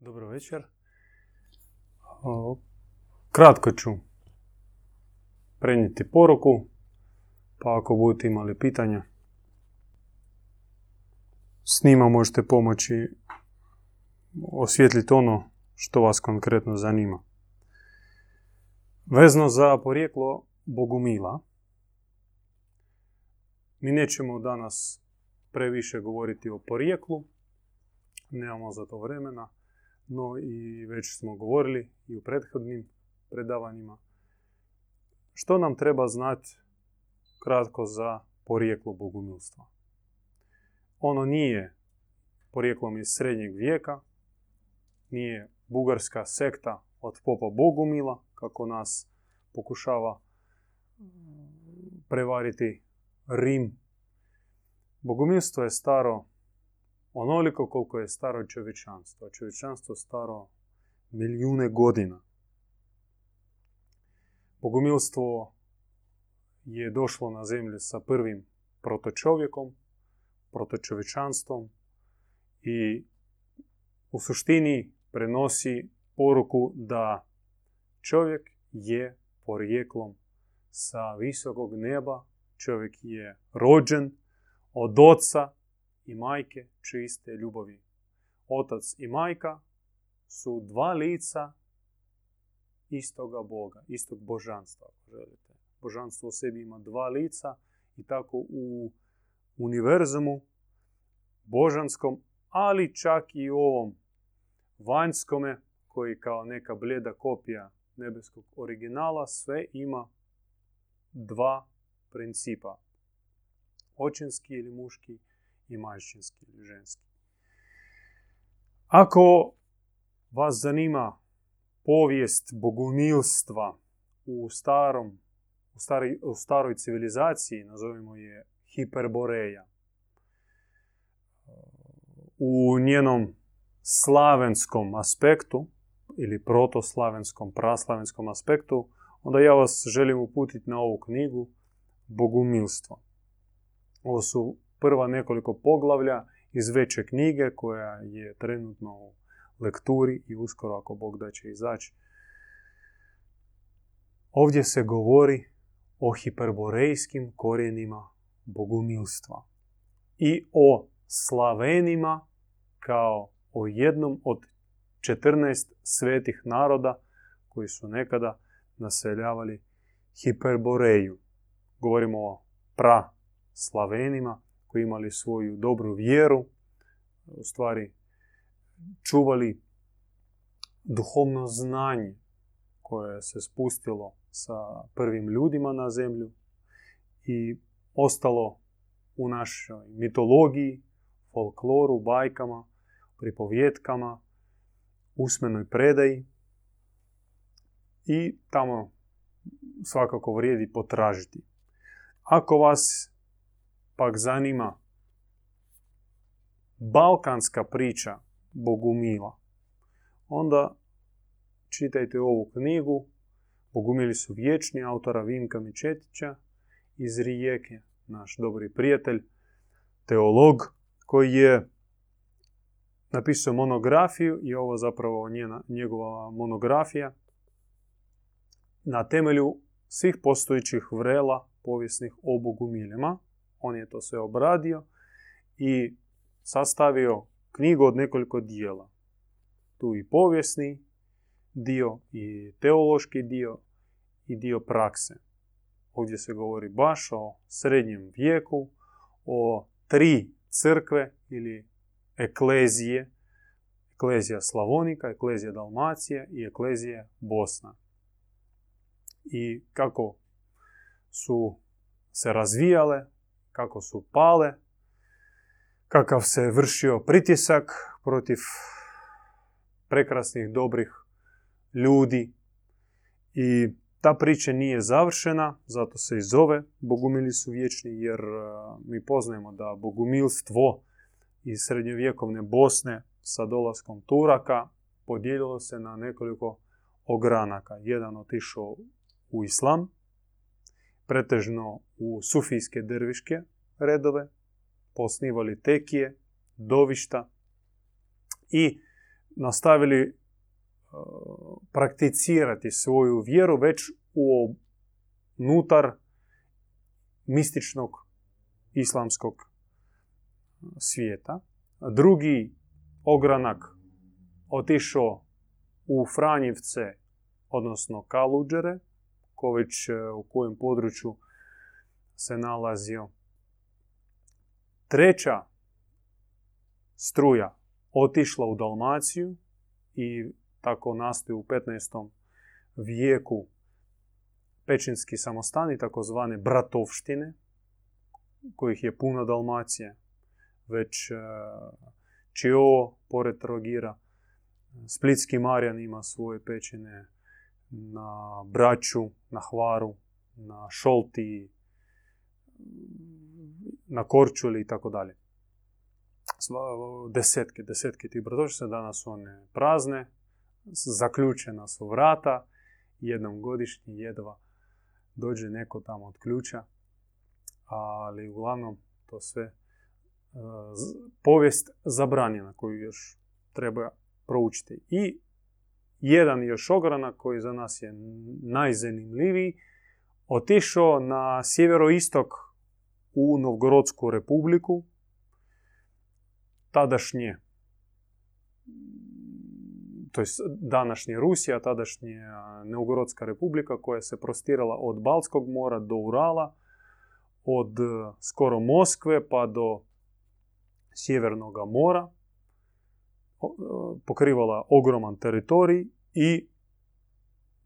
Dobro večer. Kratko ću prenijeti poruku, pa ako budete imali pitanja, s njima možete pomoći osvijetliti ono što vas konkretno zanima. Vezno za porijeklo Bogumila, mi nećemo danas previše govoriti o porijeklu, nemamo za to vremena, no i već smo govorili i u prethodnim predavanjima. Što nam treba znati kratko za porijeklo bogumilstva? Ono nije porijeklom iz srednjeg vijeka, nije bugarska sekta od popa Bogumila, kako nas pokušava prevariti Rim. Bogumilstvo je staro onoliko koliko je staro čovječanstvo. Čovječanstvo staro milijune godina. Bogumilstvo je došlo na zemlju sa prvim protočovjekom, protočovječanstvom i u suštini prenosi poruku da čovjek je porijeklom sa visokog neba, čovjek je rođen od oca i majke čiste ljubavi. Otac i majka su dva lica istoga Boga, istog božanstva, ako želite. Božanstvo u sebi ima dva lica i tako u univerzumu božanskom, ali čak i u ovom vanjskome, koji kao neka bleda kopija nebeskog originala, sve ima dva principa. Očinski ili muški i majčinski ili ženski. Ako vas zanima povijest bogumilstva u starom, u, stari, u staroj civilizaciji, nazovimo je Hiperboreja, u njenom slavenskom aspektu ili protoslavenskom, praslavenskom aspektu, onda ja vas želim uputiti na ovu knjigu Bogumilstvo. Ovo su prva nekoliko poglavlja iz veće knjige koja je trenutno u lekturi i uskoro ako Bog da će izaći. Ovdje se govori o hiperborejskim korijenima bogumilstva i o slavenima kao o jednom od 14 svetih naroda koji su nekada naseljavali Hiperboreju. Govorimo o pra slavenima koji imali svoju dobru vjeru, u stvari čuvali duhovno znanje koje se spustilo sa prvim ljudima na zemlju i ostalo u našoj mitologiji, folkloru, bajkama, pripovjetkama, usmenoj predaji i tamo svakako vrijedi potražiti. Ako vas pak zanima balkanska priča Bogumila, onda čitajte ovu knjigu. Bogumili su vječni, autora Vinka Mičetića iz Rijeke, naš dobri prijatelj, teolog, koji je napisao monografiju i ovo zapravo njena, njegova monografija na temelju svih postojićih vrela povijesnih o Bogumiljama on je to sve obradio i sastavio knjigu od nekoliko dijela. Tu i povijesni dio, i teološki dio, i dio prakse. Ovdje se govori baš o srednjem vijeku, o tri crkve ili eklezije, eklezija Slavonika, eklezija Dalmacija i eklezija Bosna. I kako su se razvijale, kako su pale, kakav se vršio pritisak protiv prekrasnih, dobrih ljudi. I ta priča nije završena, zato se i zove Bogumili su vječni, jer mi poznajemo da bogumilstvo iz srednjovjekovne Bosne sa dolaskom Turaka podijelilo se na nekoliko ogranaka. Jedan otišao u islam, pretežno u sufijske derviške redove, posnivali tekije, dovišta i nastavili prakticirati svoju vjeru već u unutar mističnog islamskog svijeta. Drugi ogranak otišao u Franjevce, odnosno Kaluđere, ko već u kojem području se nalazio. Treća struja otišla u Dalmaciju i tako nastoji u 15. vijeku pećinski samostani, takozvane bratovštine, kojih je puno Dalmacije, već e, Čio, pored Trogira, Splitski Marjan ima svoje pećine na Braću, na Hvaru, na Šolti, na Korčuli i tako dalje. Desetke, desetke tih bratovština, danas one prazne, zaključena su vrata, jednom godišnji jedva dođe neko tamo od ključa, ali uglavnom to sve e, povijest zabranjena koju još treba proučiti. I jedan još ogranak koji za nas je najzanimljiviji, otišao na sjeveroistok u Novgorodsku republiku, tadašnje to je današnja Rusija, tadašnja Neugorodska republika koja se prostirala od Balskog mora do Urala, od skoro Moskve pa do Sjevernog mora, pokrivala ogroman teritorij i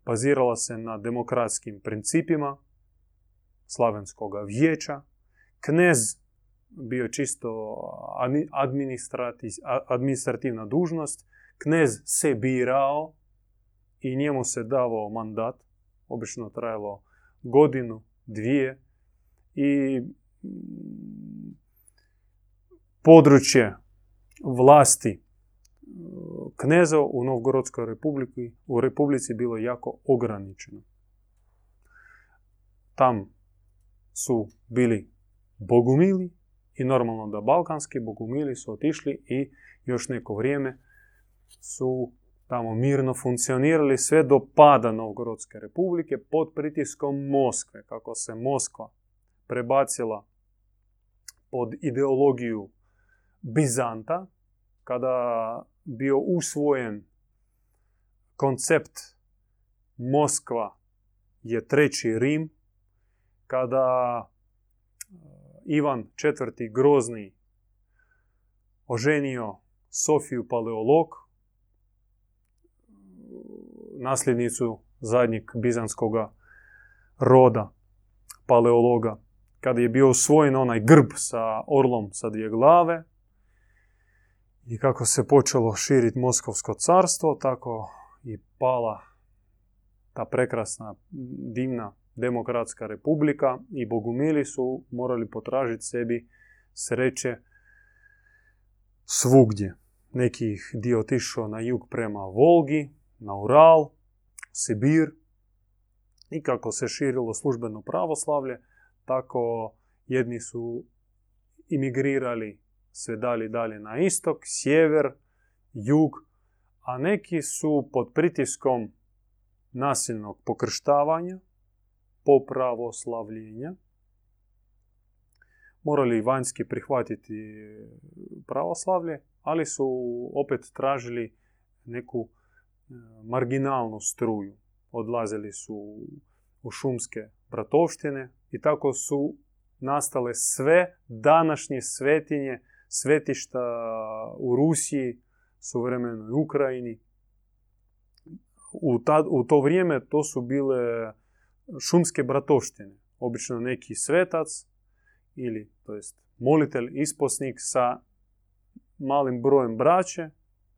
bazirala se na demokratskim principima Slavenskog vijeća. Knez bio čisto administrativna dužnost, knez se birao i njemu se davao mandat, obično trajalo godinu, dvije. I mm, područje vlasti kneza u Novgorodskoj republiki, u republici bilo jako ograničeno. Tam su bili bogumili i normalno da balkanski bogumili su otišli i još neko vrijeme su tamo mirno funkcionirali sve do pada Novgorodske republike pod pritiskom Moskve. Kako se Moskva prebacila pod ideologiju Bizanta, kada bio usvojen koncept Moskva je treći Rim, kada e, Ivan IV. Grozni oženio Sofiju Paleolog, nasljednicu zadnjeg bizanskog roda, paleologa, kada je bio usvojen onaj grb sa orlom sa dvije glave i kako se počelo širiti Moskovsko carstvo, tako i pala ta prekrasna, divna demokratska republika i bogumili su morali potražiti sebi sreće svugdje. Neki dio otišao na jug prema Volgi, na Ural, Sibir i kako se širilo službeno pravoslavlje, tako jedni su imigrirali sve dalje dalje na istok, sjever, jug, a neki su pod pritiskom nasilnog pokrštavanja, popravoslavljenja, morali vanjski prihvatiti pravoslavlje, ali su opet tražili neku marginalnu struju. Odlazili su u šumske bratovštine i tako su nastale sve današnje svetinje, svetišta u Rusiji, suvremenoj Ukrajini. U, u to vrijeme to su bile šumske bratovštine. Obično neki svetac ili, to jest, molitelj, isposnik sa malim brojem braće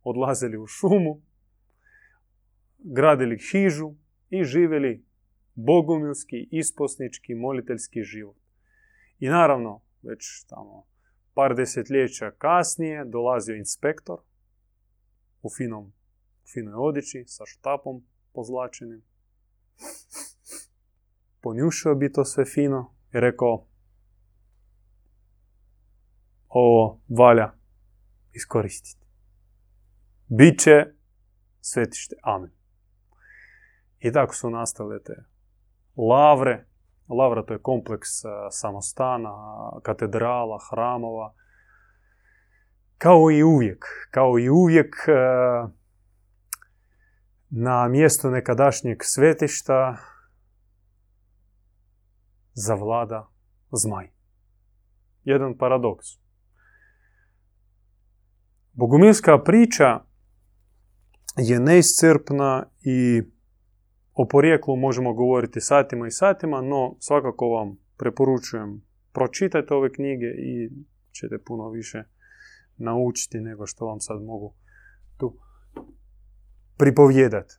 odlazili u šumu, gradili hižu i živjeli bogumilski, isposnički, moliteljski život. I naravno, već tamo desetljeća kasnije dolazio inspektor u finom, finoj odići sa štapom pozlačenim. Ponjušao bi to sve fino i rekao ovo valja iskoristiti. bit će svetište. Amen. I tako su nastale te lavre. Lavra to je kompleks samostana, katedrala, hramova. Kao i uvijek, kao i uvijek na mjestu nekadašnjeg svetišta zavlada zmaj. Jedan paradoks. Bogumilska priča je neiscrpna i o porijeklu možemo govoriti satima i satima, no svakako vam preporučujem pročitajte ove knjige i ćete puno više naučiti nego što vam sad mogu tu pripovjedati.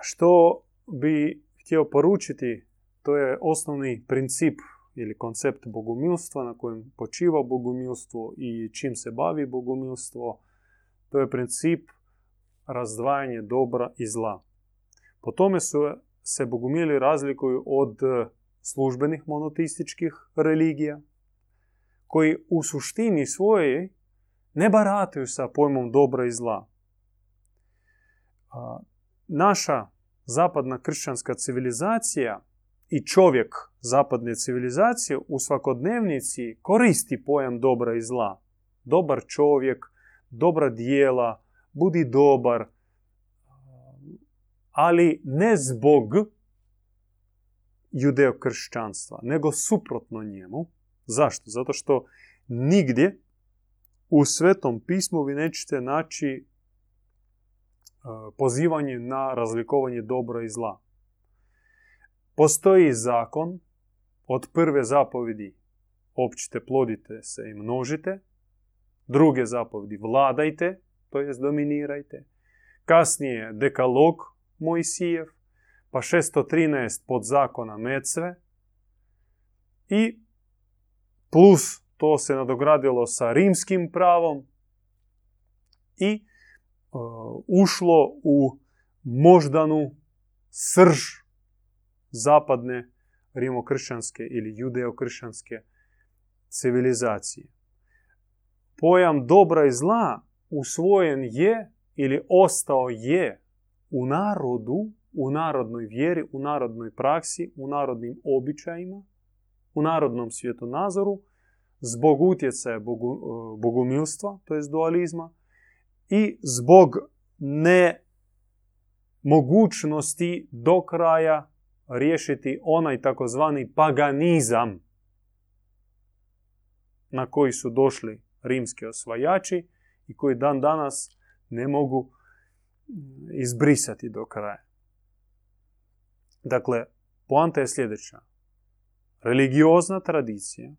Što bi htio poručiti, to je osnovni princip ili koncept bogumilstva na kojem počiva bogumilstvo i čim se bavi bogumilstvo. To je princip razdvajanje dobra i zla. Po tome su se bogumili razlikuju od službenih monoteističkih religija, koji u suštini svoje ne barataju sa pojmom dobra i zla. Naša zapadna kršćanska civilizacija i čovjek zapadne civilizacije u svakodnevnici koristi pojam dobra i zla. Dobar čovjek, dobra dijela, budi dobar, ali ne zbog judeokršćanstva, nego suprotno njemu. Zašto? Zato što nigdje u Svetom pismu vi nećete naći e, pozivanje na razlikovanje dobra i zla. Postoji zakon od prve zapovedi općite, plodite se i množite, druge zapovedi vladajte, to jest dominirajte, kasnije dekalog Mojsijev, pa 613 pod zakona Mecve i plus to se nadogradilo sa rimskim pravom i e, ušlo u moždanu srž zapadne rimokršćanske ili judeokršćanske civilizacije. Pojam dobra i zla usvojen je ili ostao je u narodu, u narodnoj vjeri, u narodnoj praksi, u narodnim običajima, u narodnom svjetonazoru, zbog utjecaja bogu, e, bogumilstva, to jest dualizma, i zbog ne mogućnosti do kraja riješiti onaj takozvani paganizam na koji su došli rimski osvajači i koji dan danas ne mogu izbrisati do kraja. Dakle, poanta je sljedeća. Religiozna tradicija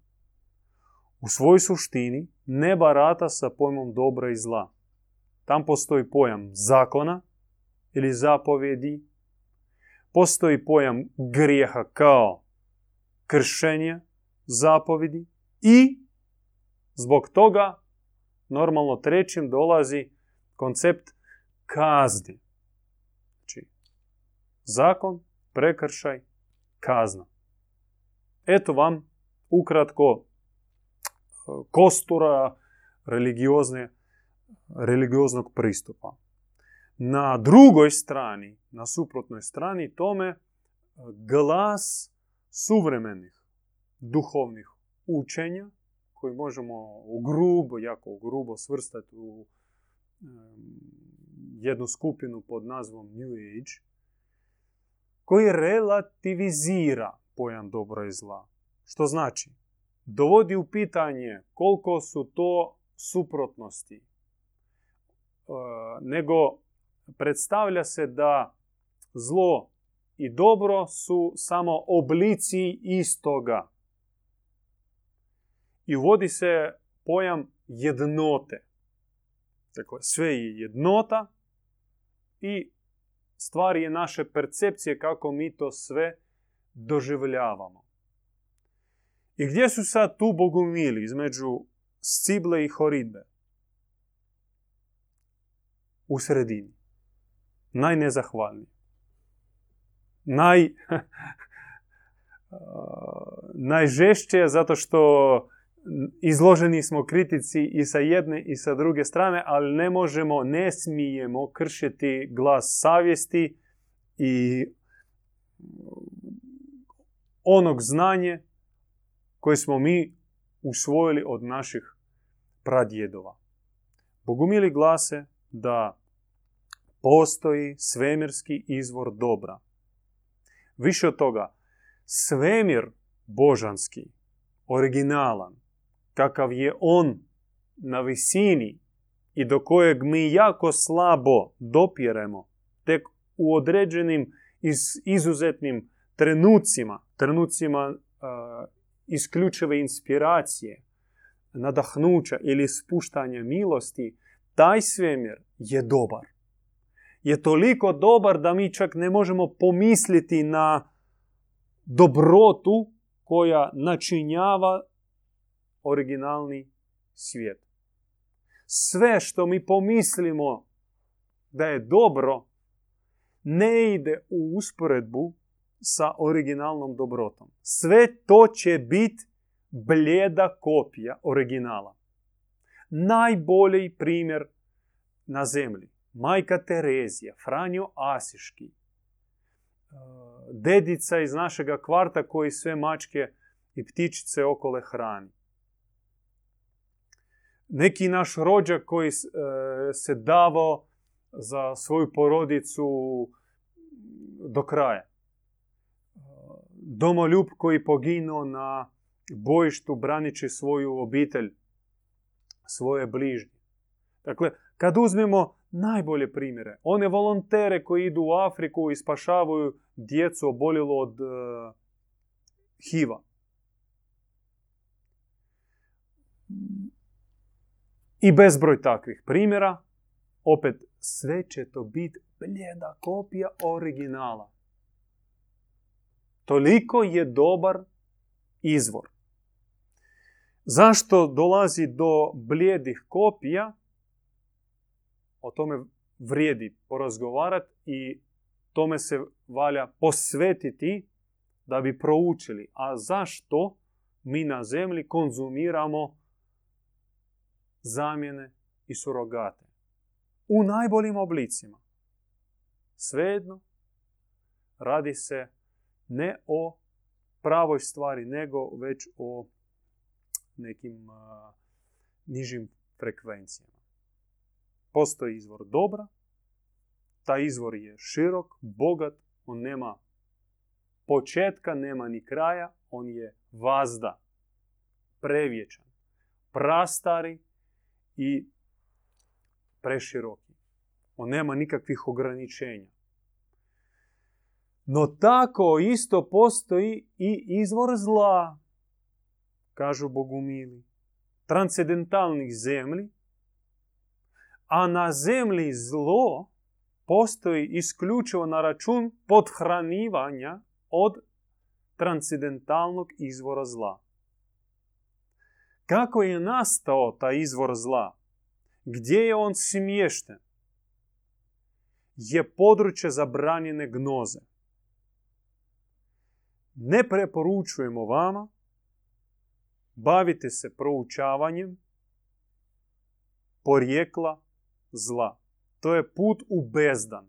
u svojoj suštini ne barata sa pojmom dobra i zla. Tam postoji pojam zakona ili zapovjedi, postoji pojam grijeha kao kršenje zapovjedi i zbog toga normalno trećim dolazi koncept kazni. Znači, zakon, prekršaj, kazna. Eto vam ukratko kostura religiozne, religioznog pristupa. Na drugoj strani, na suprotnoj strani tome, glas suvremenih duhovnih učenja, koji možemo grubo, jako grubo svrstati u jednu skupinu pod nazvom New Age, koji relativizira pojam dobra i zla. Što znači, dovodi u pitanje koliko su to suprotnosti, e, nego predstavlja se da zlo i dobro su samo oblici istoga. I uvodi se pojam jednote. Dakle, sve je jednota i stvari je naše percepcije kako mi to sve doživljavamo. I gdje su sad tu bogumili između Scible i Horidbe? U sredini. Najnezahvalniji. Naj... Najžešće zato što izloženi smo kritici i sa jedne i sa druge strane, ali ne možemo, ne smijemo kršiti glas savjesti i onog znanje koje smo mi usvojili od naših pradjedova. Bogumili glase da postoji svemirski izvor dobra. Više od toga, svemir božanski, originalan, kakav je on na visini i do kojeg mi jako slabo dopiremo tek u određenim izuzetnim trenucima, trenucima isključive inspiracije, nadahnuća ili spuštanja milosti, taj svemir je dobar. Je toliko dobar da mi čak ne možemo pomisliti na dobrotu koja načinjava originalni svijet. Sve što mi pomislimo da je dobro, ne ide u usporedbu sa originalnom dobrotom. Sve to će biti bljeda kopija originala. Najbolji primjer na zemlji. Majka Terezija, Franjo Asiški, uh, dedica iz našega kvarta koji sve mačke i ptičice okole hrani. Neki naš rođak koji uh, se davao za svoju porodicu do kraja. Uh, domoljub koji poginuo na bojištu branići svoju obitelj, svoje bližnje. Dakle, kad uzmemo najbolje primjere, one volontere koji idu u Afriku i spašavaju djecu oboljelo od uh, HIV-a. I bezbroj takvih primjera, opet sve će to biti bljeda kopija originala. Toliko je dobar izvor. Zašto dolazi do blijedih kopija? O tome vrijedi porazgovarati i tome se valja posvetiti da bi proučili. A zašto mi na zemlji konzumiramo zamjene i surogate? U najboljim oblicima. Svejedno, radi se ne o pravoj stvari, nego već o nekim nižim frekvencijama. Postoji izvor dobra, taj izvor je širok, bogat, on nema početka, nema ni kraja, on je vazda, prevječan, prastari i preširoki. On nema nikakvih ograničenja. No tako isto postoji i izvor zla kažu bogumili, transcendentalnih zemlji, a na zemlji zlo postoji isključivo na račun podhranivanja od transcendentalnog izvora zla. Kako je nastao taj izvor zla? Gdje je on smješten? Je područje zabranjene gnoze. Ne preporučujemo vama bavite se proučavanjem porijekla zla. To je put u bezdan.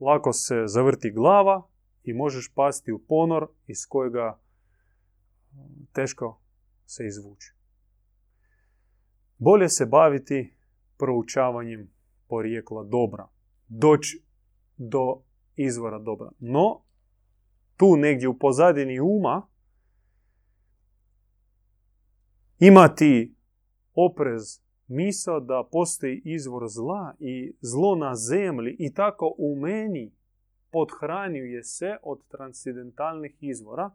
Lako se zavrti glava i možeš pasti u ponor iz kojega teško se izvući. Bolje se baviti proučavanjem porijekla dobra. Doći do izvora dobra. No, tu negdje u pozadini uma imati oprez misao da postoji izvor zla i zlo na zemlji i tako u meni podhranjuje se od transcendentalnih izvora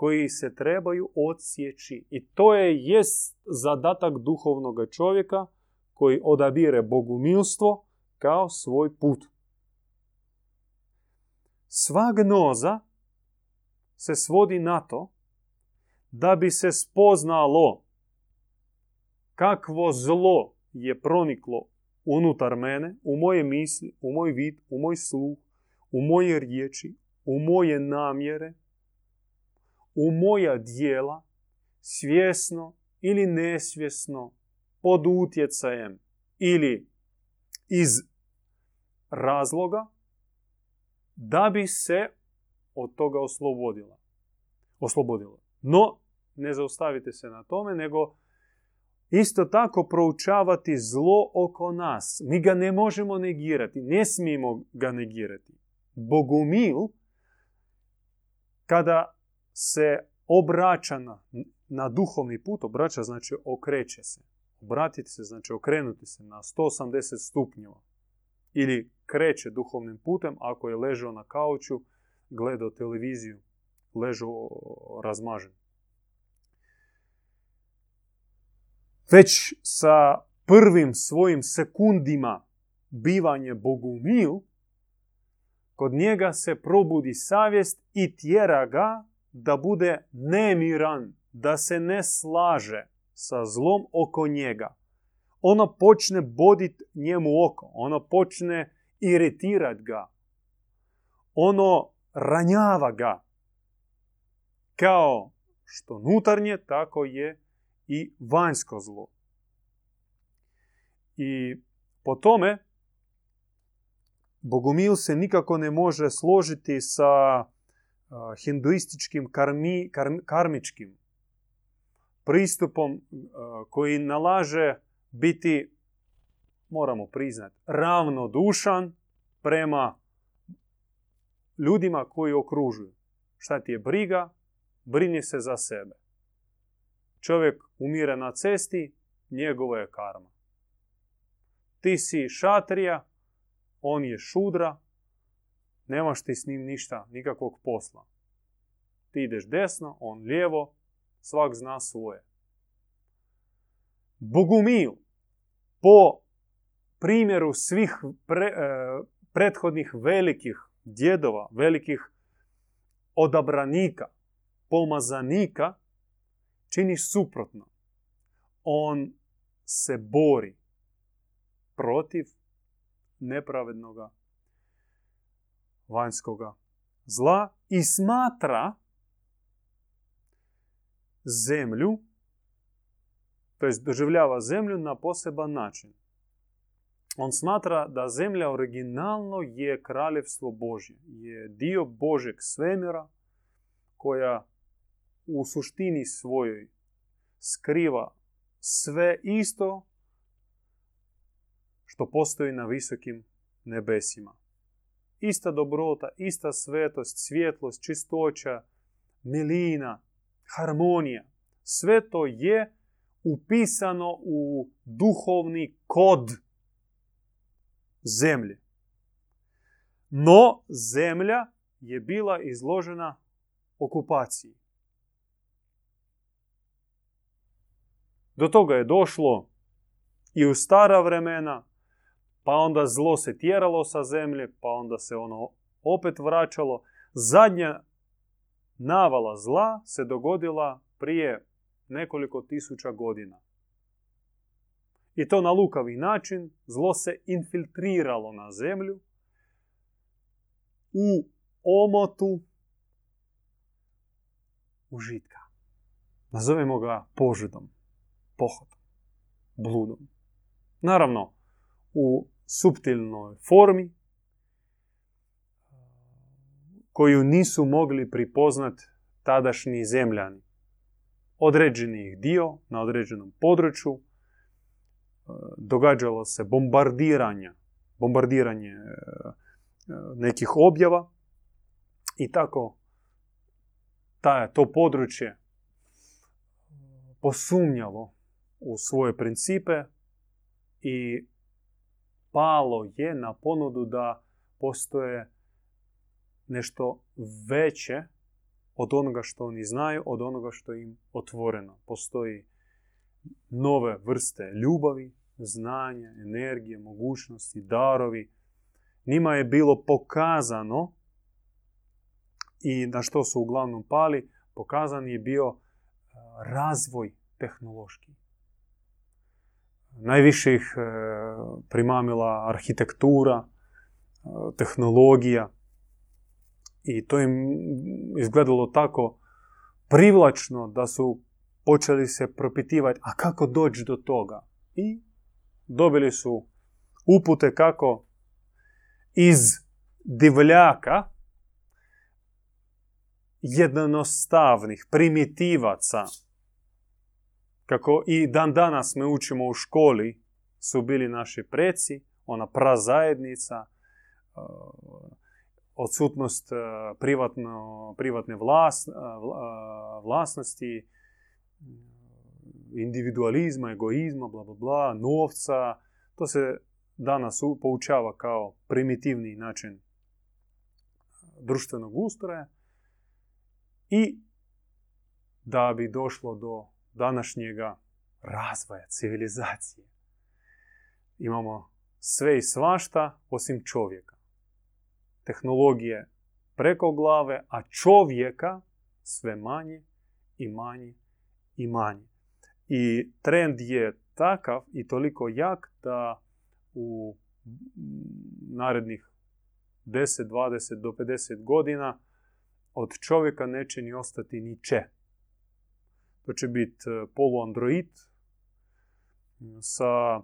koji se trebaju odsjeći. I to je jest zadatak duhovnog čovjeka koji odabire bogumilstvo kao svoj put. Sva gnoza se svodi na to da bi se spoznalo kakvo zlo je proniklo unutar mene, u moje misli, u moj vid, u moj sluh, u moje riječi, u moje namjere, u moja dijela svjesno ili nesvjesno, pod utjecajem ili iz razloga, da bi se od toga oslobodila. Oslobodila. No, ne zaustavite se na tome, nego isto tako proučavati zlo oko nas. Mi ga ne možemo negirati, ne smijemo ga negirati. Bogumil, kada se obraća na, na duhovni put, obraća znači okreće se. Obratiti se znači okrenuti se na 180 stupnjeva. Ili kreće duhovnim putem ako je ležao na kauču, gledao televiziju, ležao razmažen. Već sa prvim svojim sekundima bivanje bogumil, kod njega se probudi savjest i tjera ga da bude nemiran, da se ne slaže sa zlom oko njega. Ono počne bodit njemu oko, ono počne iritirat ga, ono ranjava ga. Kao što nutarnje, tako je i vanjsko zlo. I po tome Bogomil se nikako ne može složiti sa hinduističkim karmi, karmičkim pristupom koji nalaže biti, moramo priznati, ravnodušan prema ljudima koji okružuju. Šta ti je briga? Brini se za sebe. Čovjek umire na cesti, njegova je karma. Ti si šatrija, on je šudra, nemaš ti s njim ništa, nikakvog posla. Ti ideš desno, on lijevo, svak zna svoje. Bogumil, po primjeru svih pre, e, prethodnih velikih djedova, velikih odabranika, pomazanika, čini suprotno. On se bori protiv nepravednoga vanjskoga zla i smatra zemlju, to jest doživljava zemlju na poseban način. On smatra da zemlja originalno je kraljevstvo Božje, je dio Božeg svemira koja u suštini svojoj skriva sve isto što postoji na visokim nebesima. Ista dobrota, ista svetost, svjetlost, čistoća, milina, harmonija. Sve to je upisano u duhovni kod zemlje. No, zemlja je bila izložena okupaciji. Do toga je došlo i u stara vremena, pa onda zlo se tjeralo sa zemlje, pa onda se ono opet vraćalo. Zadnja navala zla se dogodila prije nekoliko tisuća godina. I to na lukavi način zlo se infiltriralo na zemlju u omotu užitka. Nazovemo ga požudom, pohodom, bludom. Naravno, u subtilnoj formi koju nisu mogli pripoznat tadašnji zemljani. Određeni ih dio na određenom području događalo se bombardiranje, bombardiranje e, nekih objava i tako to područje posumnjalo u svoje principe i palo je na ponudu da postoje nešto veće od onoga što oni znaju, od onoga što im otvoreno. Postoji nove vrste ljubavi, znanja, energije, mogućnosti, darovi. Njima je bilo pokazano i na što su uglavnom pali, pokazan je bio razvoj tehnološki. Najviše ih e, primamila arhitektura, tehnologija i to im izgledalo tako privlačno da su počeli se propitivati, a kako doći do toga? I dobili su upute kako iz divljaka jednostavnih primitivaca, kako i dan danas me učimo u školi, su bili naši preci, ona prazajednica, uh, odsutnost uh, privatno, privatne vlas, uh, vlasnosti, individualizma, egoizma, bla, bla, bla, novca. To se danas poučava kao primitivni način društvenog ustroja. I da bi došlo do današnjega razvoja, civilizacije, imamo sve i svašta osim čovjeka. Tehnologije preko glave, a čovjeka sve manje i manje i manje. I trend je takav i toliko jak da u narednih 10, 20 do 50 godina od čovjeka neće ni ostati ni če. To će biti e, poluandroid sa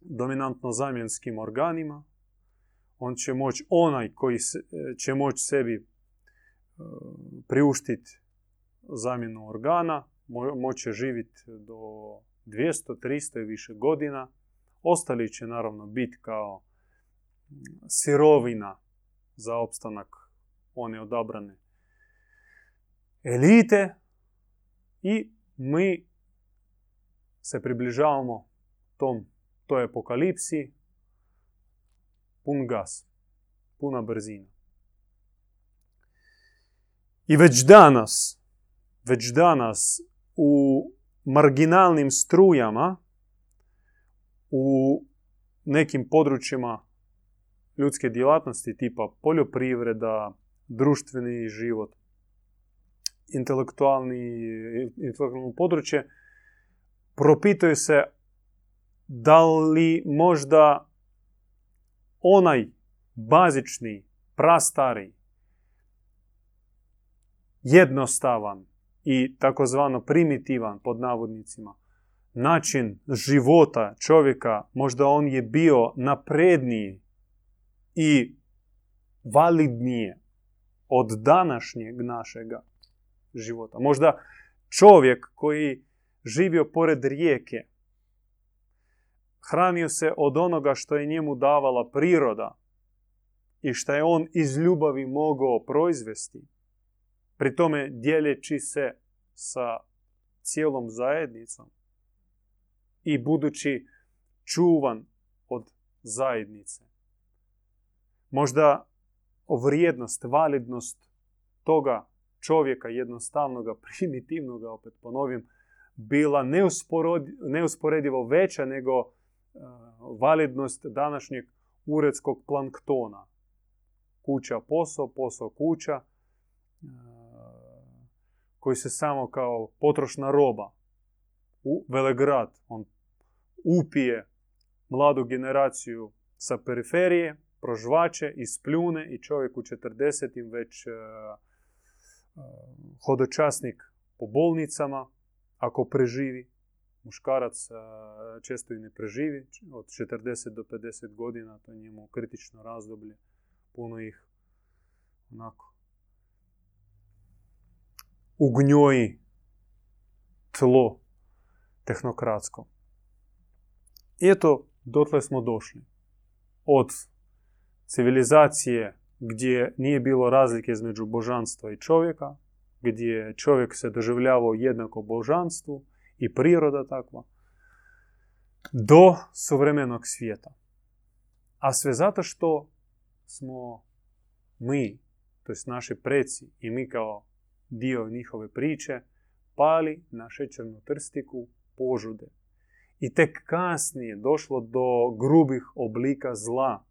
dominantno zamjenskim organima. On će moći, onaj koji e, će moći sebi e, priuštiti zamjenu organa, moće živjeti do 200, 300 i više godina. Ostali će naravno biti kao sirovina za opstanak one odabrane elite i mi se približavamo tom toj apokalipsi pun gas, puna brzina. I već danas, već danas u marginalnim strujama, u nekim područjima ljudske djelatnosti tipa poljoprivreda, društveni život, intelektualno područje, propituje se da li možda onaj bazični, prastari, jednostavan i takozvano primitivan pod navodnicima način života čovjeka, možda on je bio napredniji i validnije od današnjeg našega života. Možda čovjek koji živio pored rijeke, hranio se od onoga što je njemu davala priroda i što je on iz ljubavi mogao proizvesti, pri tome dijeljeći se sa cijelom zajednicom i budući čuvan od zajednice. Možda vrijednost, validnost toga čovjeka jednostavnoga, primitivnoga, opet ponovim, bila neusporedivo veća nego validnost današnjeg uredskog planktona. Kuća posao, posao kuća, koji se samo kao potrošna roba u Velegrad. On upije mladu generaciju sa periferije, prožvače, ispljune i čovjek u 40. već hodočasnik po bolnicama, ako preživi muškarac često i ne preživi, od 40 do 50 godina, to je njemu kritično razdoblje, puno ih onako ugnjoji tlo tehnokratsko. I eto, dotle smo došli. Od civilizacije gdje nije bilo razlike između božanstva i čovjeka, gdje čovjek se doživljavao jednako božanstvu, i priroda takva, do suvremenog svijeta. A sve zato što smo mi, to jest naši preci i mi kao dio njihove priče, pali na šećernu trstiku požude. I tek kasnije došlo do grubih oblika zla.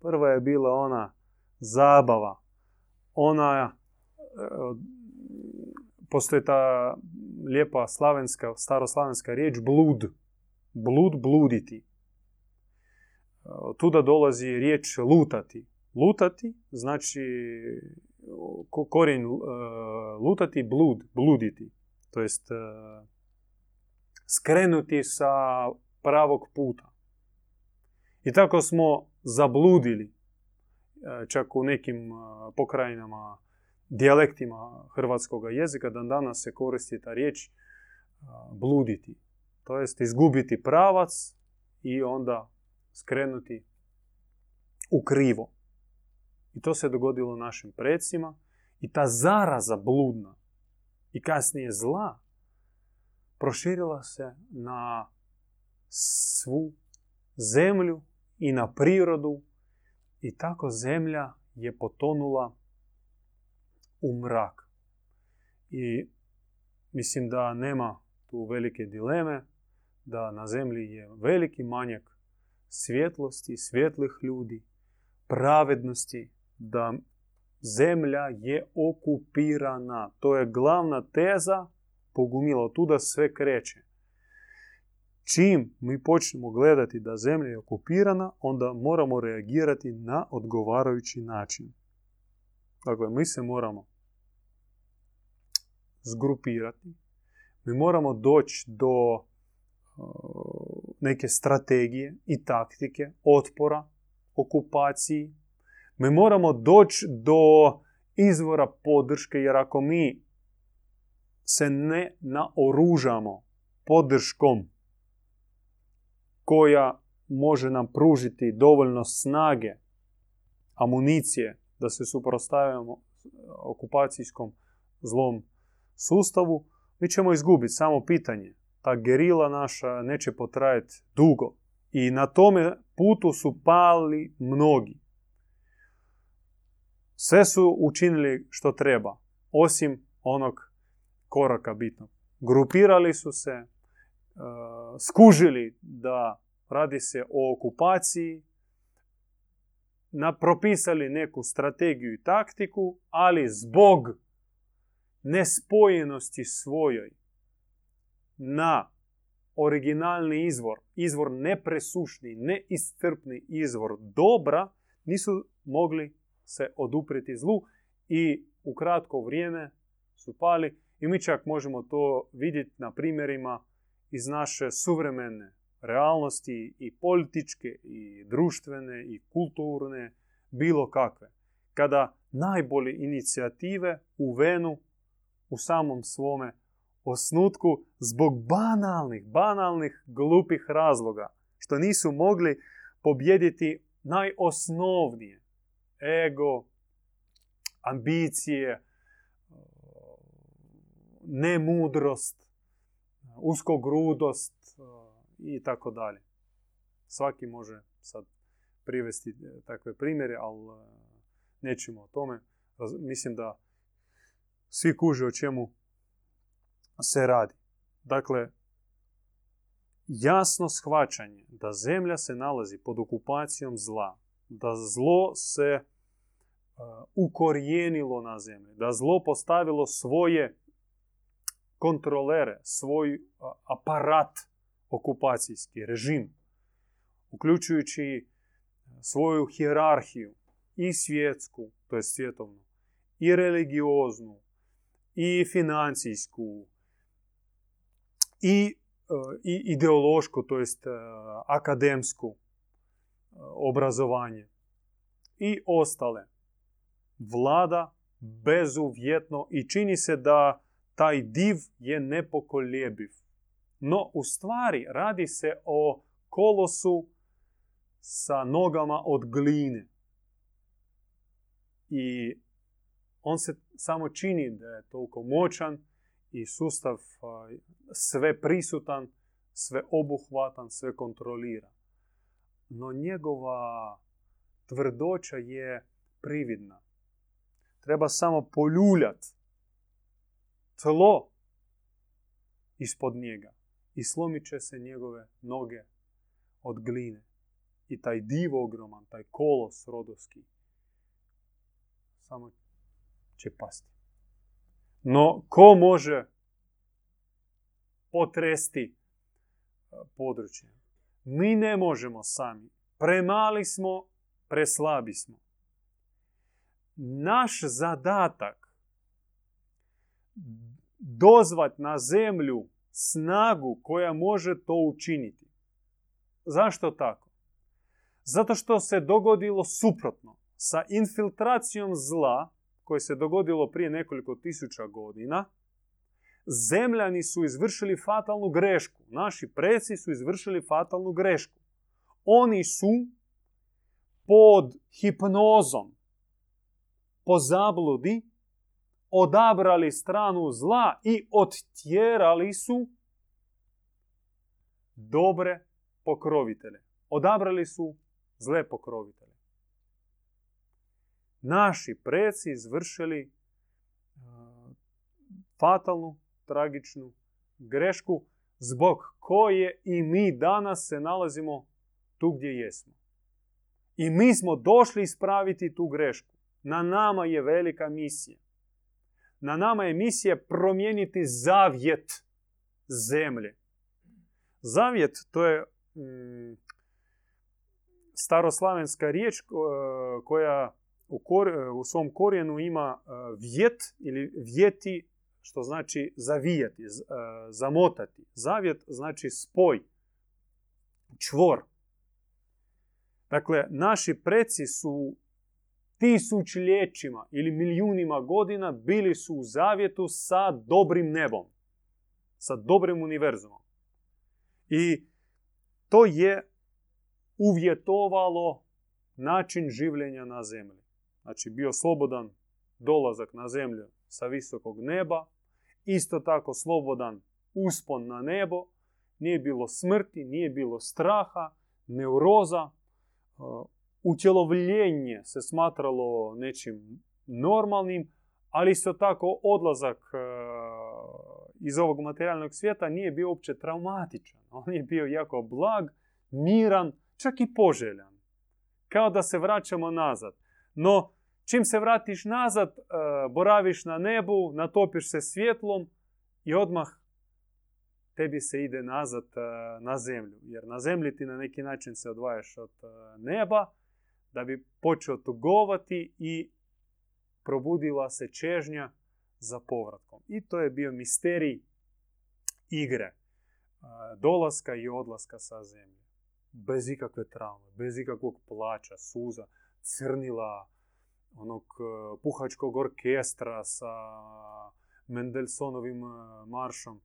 Prva je bila ona zabava, ona postoji ta lijepa slavenska, staroslavenska riječ blud. Blud, bluditi. Tuda dolazi riječ lutati. Lutati znači korijen lutati, blud, bluditi. to jest e, skrenuti sa pravog puta. I tako smo zabludili, e, čak u nekim pokrajinama, dijalektima hrvatskog jezika, da danas se koristi ta riječ bluditi. To jest izgubiti pravac i onda skrenuti u krivo. I to se dogodilo našim predsima. I ta zaraza bludna i kasnije zla proširila se na svu zemlju i na prirodu i tako zemlja je potonula u mrak. I mislim da nema tu velike dileme, da na zemlji je veliki manjak svjetlosti, svjetlih ljudi, pravednosti, da zemlja je okupirana. To je glavna teza pogumila. Od tuda sve kreće. Čim mi počnemo gledati da zemlja je okupirana, onda moramo reagirati na odgovarajući način. Dakle, mi se moramo zgrupirati. Mi moramo doći do neke strategije i taktike otpora okupaciji. Mi moramo doći do izvora podrške, jer ako mi se ne naoružamo podrškom koja može nam pružiti dovoljno snage, amunicije da se suprostavimo okupacijskom zlom sustavu, mi ćemo izgubiti samo pitanje. Ta gerila naša neće potrajati dugo. I na tome putu su pali mnogi. Sve su učinili što treba, osim onog koraka bitnog. Grupirali su se, skužili da radi se o okupaciji, propisali neku strategiju i taktiku, ali zbog nespojenosti svojoj na originalni izvor, izvor nepresušni, neiscrpni izvor dobra, nisu mogli se odupriti zlu i u kratko vrijeme su pali i mi čak možemo to vidjeti na primjerima iz naše suvremene realnosti i političke i društvene i kulturne, bilo kakve. Kada najbolje inicijative u venu u samom svome osnutku zbog banalnih, banalnih, glupih razloga, što nisu mogli pobjediti najosnovnije ego, ambicije, nemudrost, uskogrudost i tako dalje. Svaki može sad privesti takve primjere, ali nećemo o tome. Mislim da svi kuže o čemu se radi. Dakle, jasno shvaćanje da zemlja se nalazi pod okupacijom zla, da zlo se ukorijenilo na zemlji, da zlo postavilo svoje aparat okupacijski, režim, uključujući svoju hijerarhiju i svjetsku, to je svjetovnu, i religioznu, i financijsku, i, i ideološku, to jest akademsku obrazovanje i ostale vlada bezuvjetno i čini se da taj div je nepokoljebiv. No, u stvari radi se o kolosu sa nogama od gline. I on se samo čini da je toliko moćan i sustav sve prisutan, sve obuhvatan, sve kontrolira. No njegova tvrdoća je prividna. Treba samo poljuljat tlo ispod njega i slomit će se njegove noge od gline. I taj div ogroman, taj kolos rodovski, samo će pasti. No, ko može potresti e, područje? Mi ne možemo sami. Premali smo, preslabi smo. Naš zadatak dozvat na zemlju snagu koja može to učiniti. Zašto tako? Zato što se dogodilo suprotno. Sa infiltracijom zla, koje se dogodilo prije nekoliko tisuća godina, zemljani su izvršili fatalnu grešku. Naši preci su izvršili fatalnu grešku. Oni su pod hipnozom, po zabludi, odabrali stranu zla i odtjerali su dobre pokrovitelje. Odabrali su zle pokrovitelje. Naši preci izvršili fatalnu, tragičnu grešku zbog koje i mi danas se nalazimo tu gdje jesmo. I mi smo došli ispraviti tu grešku. Na nama je velika misija. Na nama je misija promijeniti zavjet zemlje. Zavjet to je mm, staroslavenska riječ koja u, u svom korijenu ima e, vjet ili vjeti što znači zavijati, e, zamotati. Zavjet znači spoj, čvor. Dakle, naši preci su tisućljećima ili milijunima godina bili su u zavjetu sa dobrim nebom, sa dobrim univerzumom. I to je uvjetovalo način življenja na zemlji. Znači, bio slobodan dolazak na zemlju sa visokog neba, isto tako slobodan uspon na nebo, nije bilo smrti, nije bilo straha, neuroza, utjelovljenje se smatralo nečim normalnim, ali isto tako odlazak e, iz ovog materijalnog svijeta nije bio uopće traumatičan. On je bio jako blag, miran, čak i poželjan. Kao da se vraćamo nazad. No, čim se vratiš nazad, e, boraviš na nebu, natopiš se svjetlom i odmah tebi se ide nazad e, na zemlju. Jer na zemlji ti na neki način se odvajaš od neba, da bi počeo tugovati i probudila se čežnja za povratkom. I to je bio misterij igre, dolaska i odlaska sa zemlje. Bez ikakve traume, bez ikakvog plaća, suza, crnila, onog e, puhačkog orkestra sa Mendelsonovim e, maršom, e,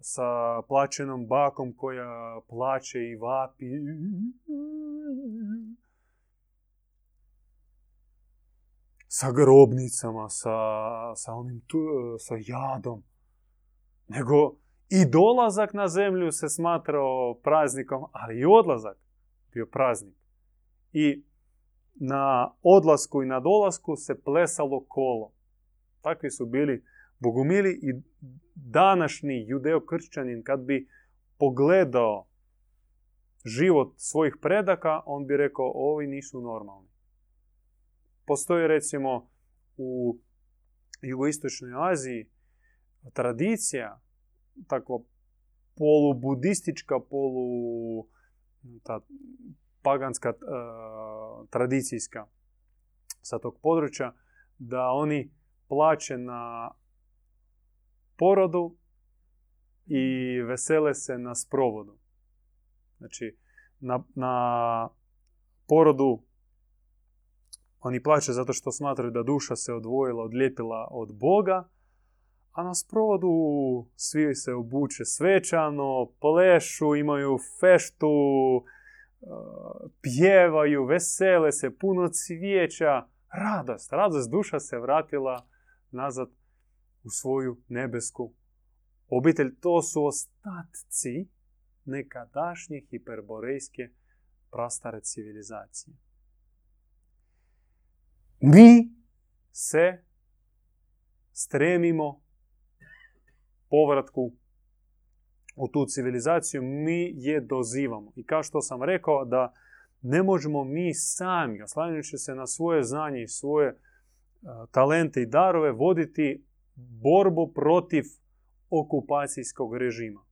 sa plaćenom bakom koja plaće i vapi sa grobnicama, sa, sa onim tu, sa jadom. Nego i dolazak na zemlju se smatrao praznikom, ali i odlazak bio praznik. I na odlasku i na dolasku se plesalo kolo. Takvi su bili bogumili i današnji judeo-kršćanin kad bi pogledao život svojih predaka, on bi rekao, ovi nisu normalni. Postoji recimo u jugoistočnoj Aziji tradicija, takva polubudistička, polu ta, paganska uh, tradicijska sa tog područja, da oni plaće na porodu i vesele se na sprovodu. Znači, na, na porodu oni plaće zato što smatraju da duša se odvojila, odlijepila od Boga, a na sprovodu svi se obuče svečano, plešu, imaju feštu, e, pjevaju, vesele se, puno cvijeća, radost, radost duša se vratila nazad u svoju nebesku obitelj. To su ostatci nekadašnje hiperborejske prastare civilizacije. Mi se stremimo povratku u tu civilizaciju, mi je dozivamo. I kao što sam rekao da ne možemo mi sami, oslanjajući se na svoje znanje i svoje talente i darove, voditi borbu protiv okupacijskog režima.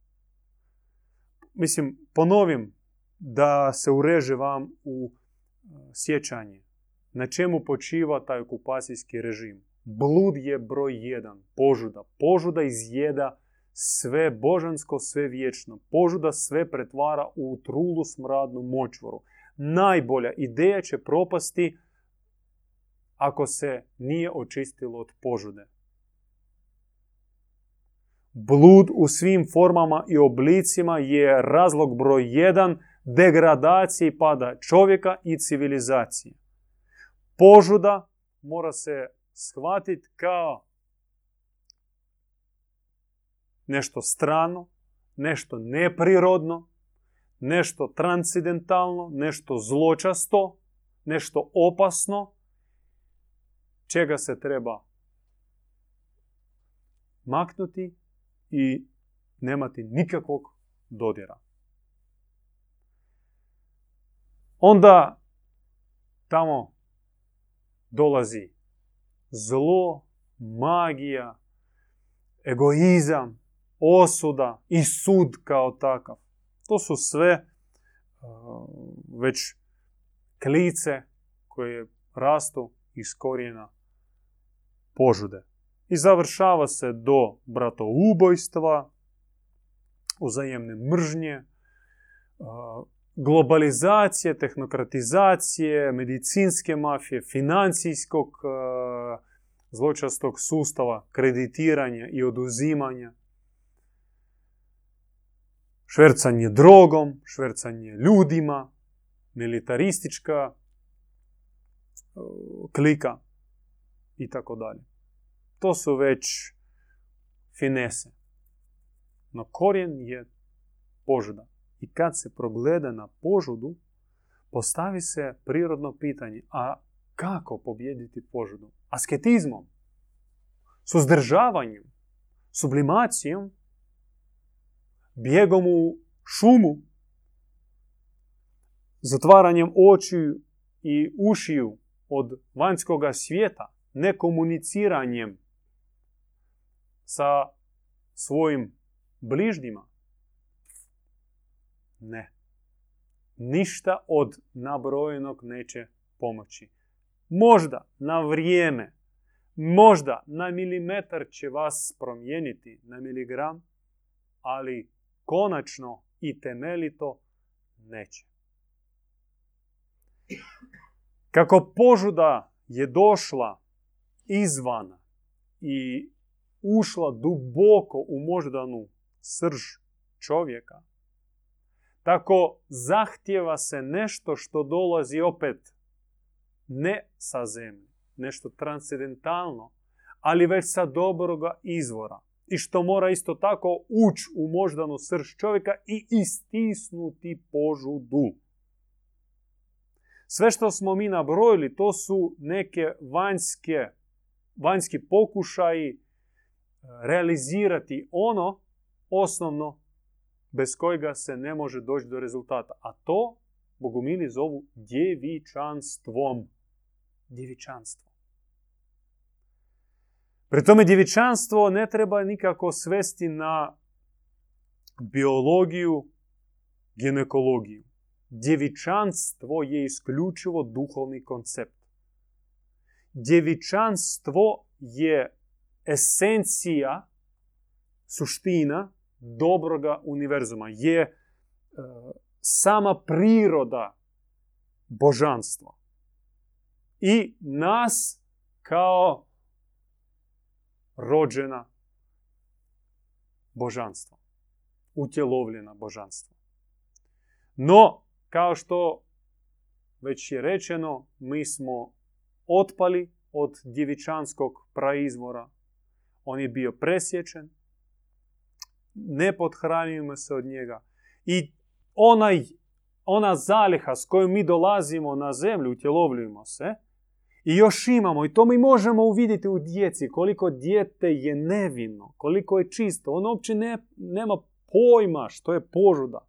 Mislim, ponovim da se ureže vam u sjećanje na čemu počiva taj okupacijski režim. Blud je broj jedan. Požuda. Požuda izjeda sve božansko, sve vječno. Požuda sve pretvara u trulu smradnu močvoru. Najbolja ideja će propasti ako se nije očistilo od požude. Blud u svim formama i oblicima je razlog broj jedan degradacije i pada čovjeka i civilizacije. Požuda mora se shvatiti kao nešto strano, nešto neprirodno, nešto transcendentalno, nešto zločasto, nešto opasno, čega se treba maknuti i nemati nikakvog dodira. Onda tamo dolazi zlo, magija, egoizam, osuda i sud kao takav. To su sve već klice koje rastu iz korijena požude. I završava se do bratoubojstva, uzajemne mržnje, globalizacije, tehnokratizacije, medicinske mafije, financijskog zločastog sustava, kreditiranja i oduzimanja, švercanje drogom, švercanje ljudima, militaristička klika i tako dalje. To su već finese. No korijen je požuda. I kad se progleda na požudu, postavi se prirodno pitanje, a kako pobjediti požudu? Asketizmom, suzdržavanjem, sublimacijom, bijegom u šumu, zatvaranjem očiju i ušiju od vanjskog svijeta, nekomuniciranjem sa svojim bližnjima? Ne. Ništa od nabrojenog neće pomoći. Možda na vrijeme, možda na milimetar će vas promijeniti, na miligram, ali konačno i temeljito neće. Kako požuda je došla izvana i ušla duboko u moždanu srž čovjeka, tako zahtjeva se nešto što dolazi opet ne sa zemlje, nešto transcendentalno, ali već sa dobroga izvora. I što mora isto tako ući u moždanu srž čovjeka i istisnuti požudu. Sve što smo mi nabrojili, to su neke vanjske, vanjski pokušaji e, realizirati ono osnovno bez kojega se ne može doći do rezultata. A to bogumili zovu djevičanstvom. Djevičanstvo. Pri tome djevičanstvo ne treba nikako svesti na biologiju, ginekologiju djevičanstvo je isključivo duhovni koncept. Djevičanstvo je esencija, suština dobroga univerzuma. Je e, sama priroda božanstva. I nas kao rođena božanstva. Utjelovljena božanstva. No, kao što već je rečeno, mi smo otpali od djevičanskog praizvora. On je bio presječen, ne podhranjujemo se od njega. I onaj, ona zaliha s kojom mi dolazimo na zemlju, utjelovljujemo se, i još imamo, i to mi možemo uvidjeti u djeci, koliko dijete je nevino, koliko je čisto. On uopće ne, nema pojma što je požuda.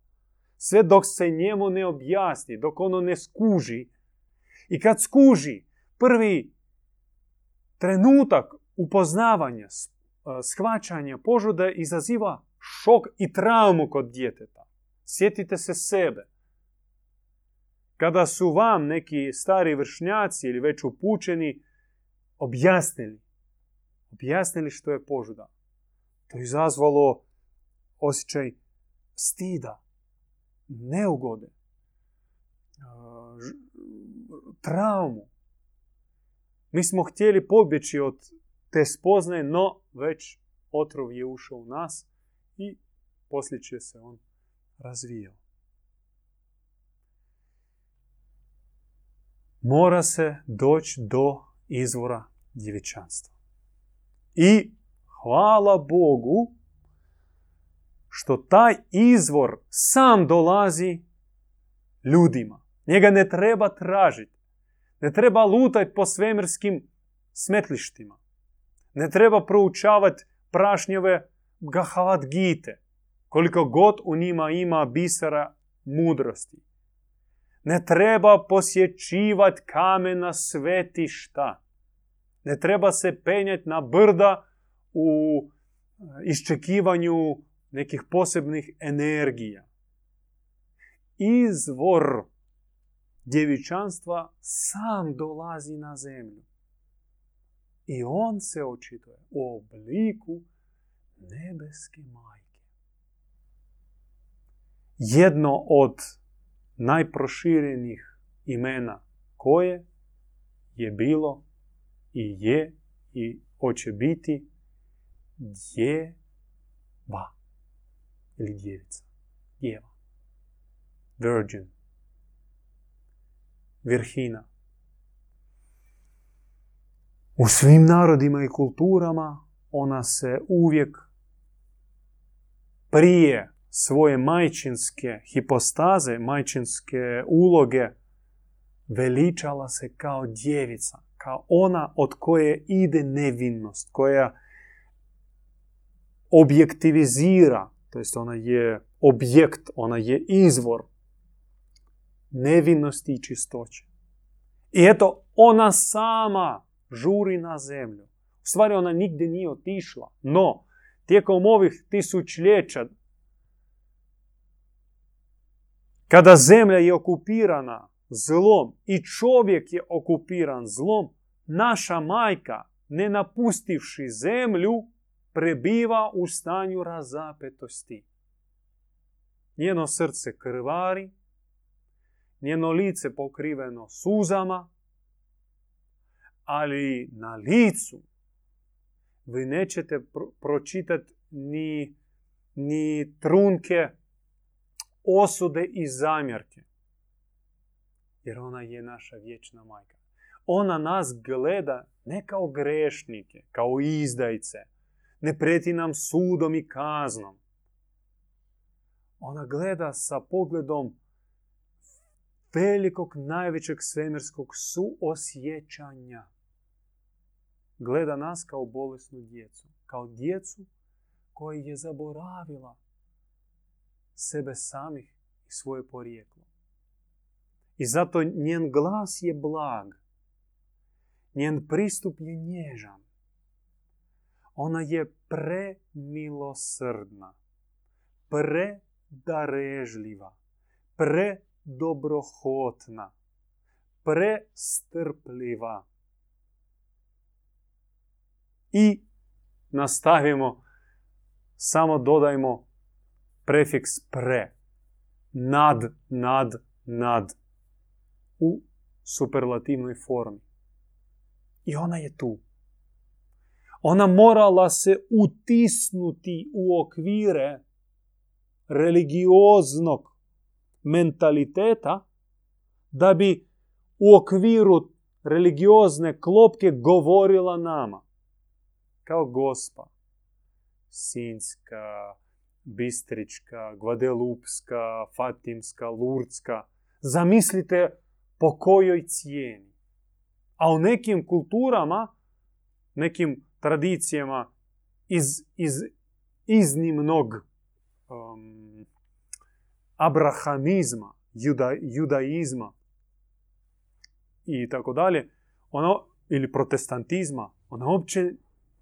Sve dok se njemu ne objasni, dok ono ne skuži. I kad skuži, prvi trenutak upoznavanja, shvaćanja požude izaziva šok i traumu kod djeteta. Sjetite se sebe. Kada su vam neki stari vršnjaci ili već upućeni objasnili objasnili što je požuda. To je izazvalo osjećaj stida, neugode, traumu. Mi smo htjeli pobjeći od te spoznaje, no već otrov je ušao u nas i poslije se on razvijao. Mora se doći do izvora djevičanstva. I hvala Bogu što taj izvor sam dolazi ljudima. Njega ne treba tražiti. Ne treba lutati po svemirskim smetlištima. Ne treba proučavati prašnjeve gahavat gite. Koliko god u njima ima bisera mudrosti. Ne treba posjećivati kamena svetišta. Ne treba se penjati na brda u iščekivanju nekih posebnih energija. Izvor djevičanstva sam dolazi na zemlju. I on se očituje u obliku nebeske majke. Jedno od najproširenih imena koje je bilo i je i hoće biti djeva ili djevica. Djeva. Virgin. Virhina. U svim narodima i kulturama ona se uvijek prije svoje majčinske hipostaze, majčinske uloge, veličala se kao djevica, kao ona od koje ide nevinnost, koja objektivizira, to jest ona je objekt, ona je izvor nevinnosti i čistoće. I eto, ona sama žuri na zemlju. U stvari ona nigdje nije otišla, no tijekom ovih tisućljeća kada zemlja je okupirana zlom i čovjek je okupiran zlom, naša majka, ne napustivši zemlju, prebiva u stanju razapetosti. Njeno srce krvari, njeno lice pokriveno suzama, ali na licu vi nećete pročitati ni, ni trunke osude i zamjerke. Jer ona je naša vječna majka. Ona nas gleda ne kao grešnike, kao izdajce. Ne preti nam sudom i kaznom. Ona gleda sa pogledom velikog, najvećeg svemirskog suosjećanja. Gleda nas kao bolesnu djecu. Kao djecu koja je zaboravila sebe samih i svoje porijeklo. I zato njen glas je blag. Njen pristup je nježan. Ona je premilosrdna, predarežljiva, predobrohotna, prestrpljiva. I nastavimo, samo dodajmo prefiks pre. Nad, nad, nad. U superlativnoj formi. I ona je tu. Ona morala se utisnuti u okvire religioznog mentaliteta da bi u okviru religiozne klopke govorila nama. Kao gospa. Sinska, Bistrička, Gvadelupska, Fatimska, Lurdska. Zamislite po kojoj cijeni. A u nekim kulturama, nekim tradicijama iz, iz iznimnog um, abrahamizma, juda, judaizma i tako dalje, ono, ili protestantizma, ona uopće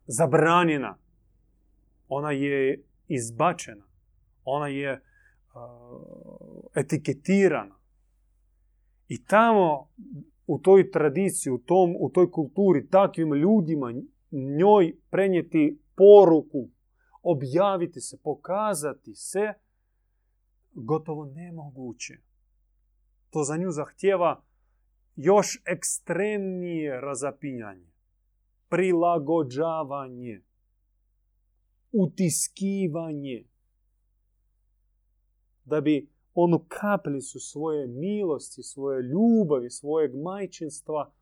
zabranjena. Ona je izbačena. Ona je etiketirana. I tamo u toj tradiciji, u, tom, u toj kulturi, takvim ljudima njoj prenijeti poruku, objaviti se, pokazati se, gotovo nemoguće. To za nju zahtjeva još ekstremnije razapinjanje, prilagođavanje, utiskivanje, da bi onu kaplicu svoje milosti, svoje ljubavi, svojeg majčinstva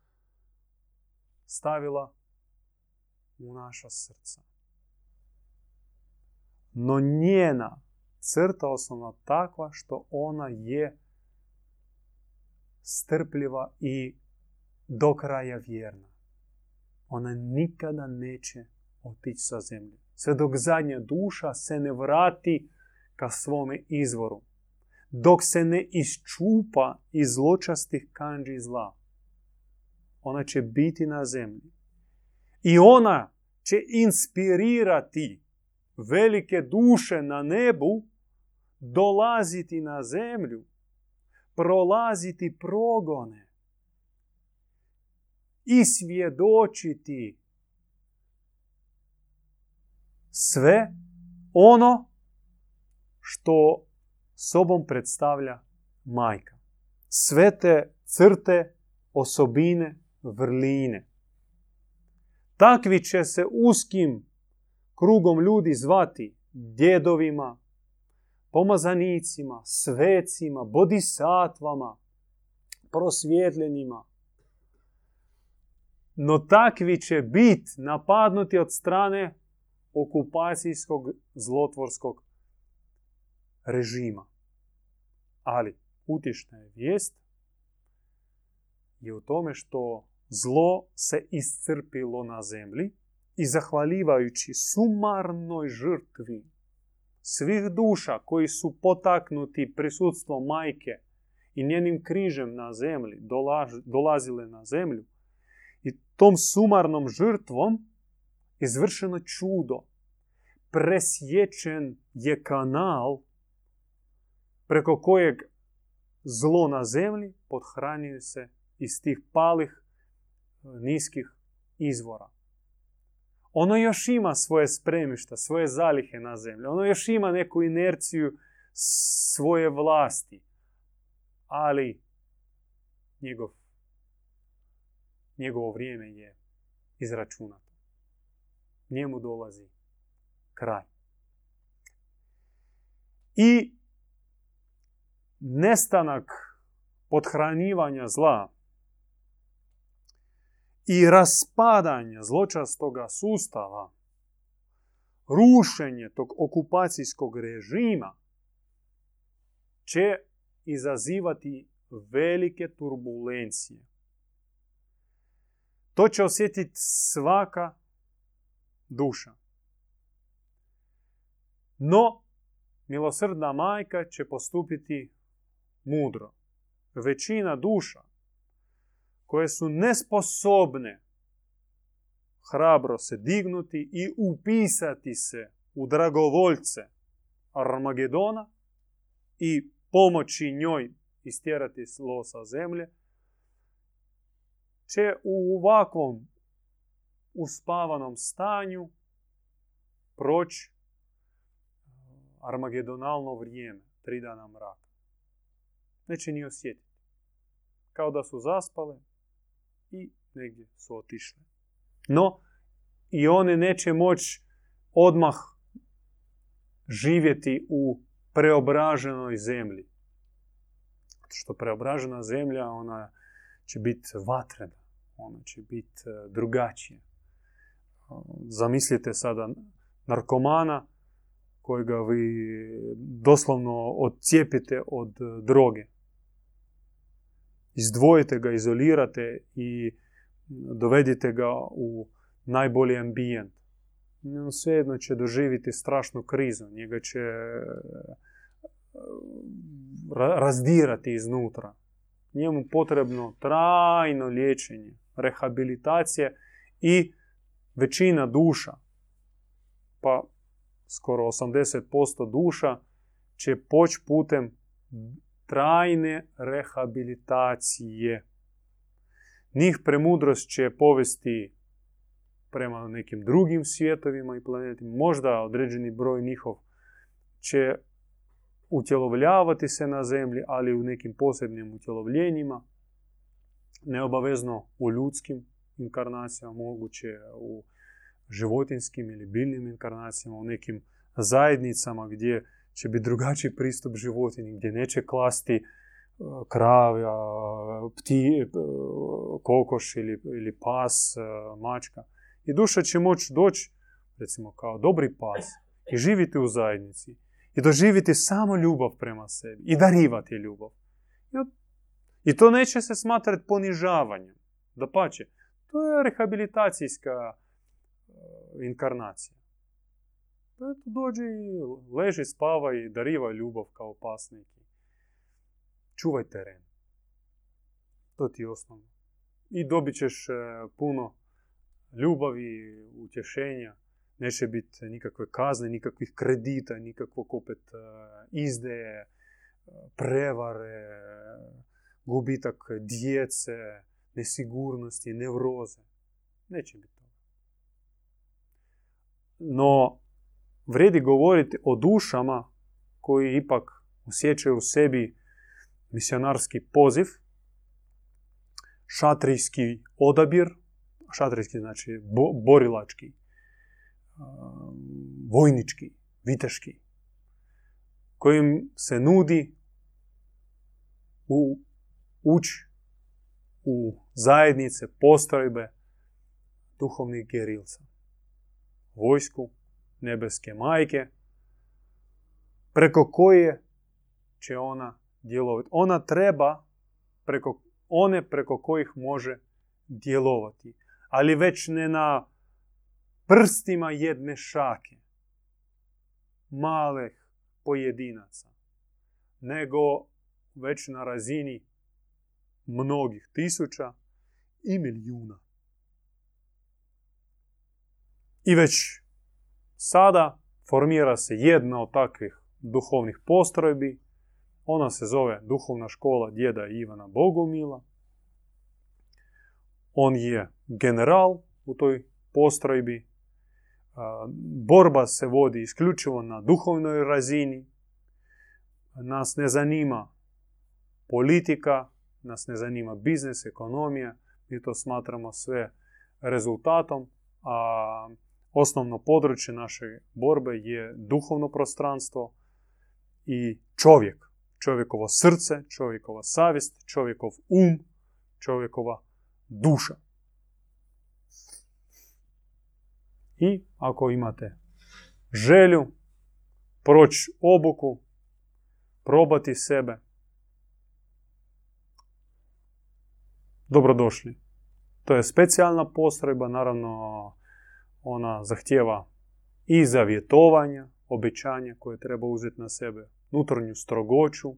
stavila u naša srca. No njena crta osnovna takva što ona je strpljiva i do kraja vjerna. Ona nikada neće otići sa zemlje. Sve dok zadnja duša se ne vrati ka svome izvoru. Dok se ne iščupa iz zločastih kanđi zla. Ona će biti na zemlji. I ona će inspirirati velike duše na nebu dolaziti na zemlju, prolaziti progone i svjedočiti sve ono što sobom predstavlja majka. Sve te crte, osobine, vrline. Takvi će se uskim krugom ljudi zvati djedovima, pomazanicima, svecima, bodisatvama, prosvjetljenima. No takvi će biti napadnuti od strane okupacijskog zlotvorskog režima. Ali utješna je vijest je u tome što zlo se iscrpilo na zemlji i zahvaljivajući sumarnoj žrtvi svih duša koji su potaknuti prisutstvom majke i njenim križem na zemlji dolazile na zemlju tom sumarnom žrtvom izvršeno čudo. Presječen je kanal preko kojeg zlo na zemlji podhranjuje se iz tih palih niskih izvora. Ono još ima svoje spremišta, svoje zalihe na zemlji. Ono još ima neku inerciju svoje vlasti. Ali njegov, njegovo vrijeme je izračunato. Njemu dolazi kraj. I nestanak podhranjivanja zla i raspadanje zločastoga sustava, rušenje tog okupacijskog režima će izazivati velike turbulencije. To će osjetiti svaka duša. No, milosrdna majka će postupiti mudro. Većina duša koje su nesposobne hrabro se dignuti i upisati se u dragovoljce Armagedona i pomoći njoj istjerati zlo sa zemlje, će u ovakvom uspavanom stanju proći armagedonalno vrijeme, tri dana mraka. Neće ni osjetiti. Kao da su zaspale, i negdje su otišle. No, i one neće moći odmah živjeti u preobraženoj zemlji. Što preobražena zemlja, ona će biti vatrena, ona će biti e, drugačija. Zamislite sada narkomana kojega vi doslovno odcijepite od e, droge izdvojite ga, izolirate i dovedite ga u najbolji ambijent. On svejedno će doživjeti strašnu krizu. Njega će e, razdirati iznutra. Njemu potrebno trajno liječenje, rehabilitacije i većina duša, pa skoro 80% duša, će poći putem trajne rehabilitacije. Njih premudrost će povesti prema nekim drugim svijetovima i planetima. Možda određeni broj njihov će utjelovljavati se na zemlji, ali u nekim posebnim utjelovljenjima, neobavezno u ljudskim inkarnacijama, moguće u životinskim ili biljnim inkarnacijama, u nekim zajednicama gdje će biti drugačiji pristup životinji, gdje neće klasti e, kravja, pti, e, kokoš ili, ili pas, e, mačka. I duša će moći doći, recimo kao dobri pas, i živiti u zajednici. I doživjeti samo ljubav prema sebi. I darivati ljubav. I to neće se smatrati ponižavanjem. Da pače, to je rehabilitacijska inkarnacija. Eto, dođi i leži, spava i dariva ljubav kao pasnik. Čuvaj teren. To ti je osnovno. I dobit ćeš e, puno ljubavi, utješenja. Neće biti nikakve kazne, nikakvih kredita, nikakvog opet e, izdeje, e, prevare, gubitak djece, nesigurnosti, nevroze. Neće biti toga. No, vredi govoriti o dušama koji ipak osjećaju u sebi misionarski poziv, šatrijski odabir, šatrijski znači borilački, vojnički, viteški, kojim se nudi u uć u zajednice, postrojbe duhovnih gerilca. Vojsku nebeske majke, preko koje će ona djelovati. Ona treba preko one preko kojih može djelovati. Ali već ne na prstima jedne šake, malih pojedinaca, nego već na razini mnogih tisuća i milijuna. I već Sada formira se jedna od takvih duhovnih postrojbi. Ona se zove Duhovna škola djeda Ivana Bogomila. On je general u toj postrojbi. Borba se vodi isključivo na duhovnoj razini. Nas ne zanima politika, nas ne zanima biznis, ekonomija. Mi to smatramo sve rezultatom, a osnovno područje naše borbe je duhovno prostranstvo i čovjek. Čovjekovo srce, čovjekova savjest, čovjekov um, čovjekova duša. I ako imate želju proći obuku, probati sebe, dobrodošli. To je specijalna postrojba, naravno ona zahtjeva i zavjetovanja, obećanja koje treba uzeti na sebe, unutarnju strogoću,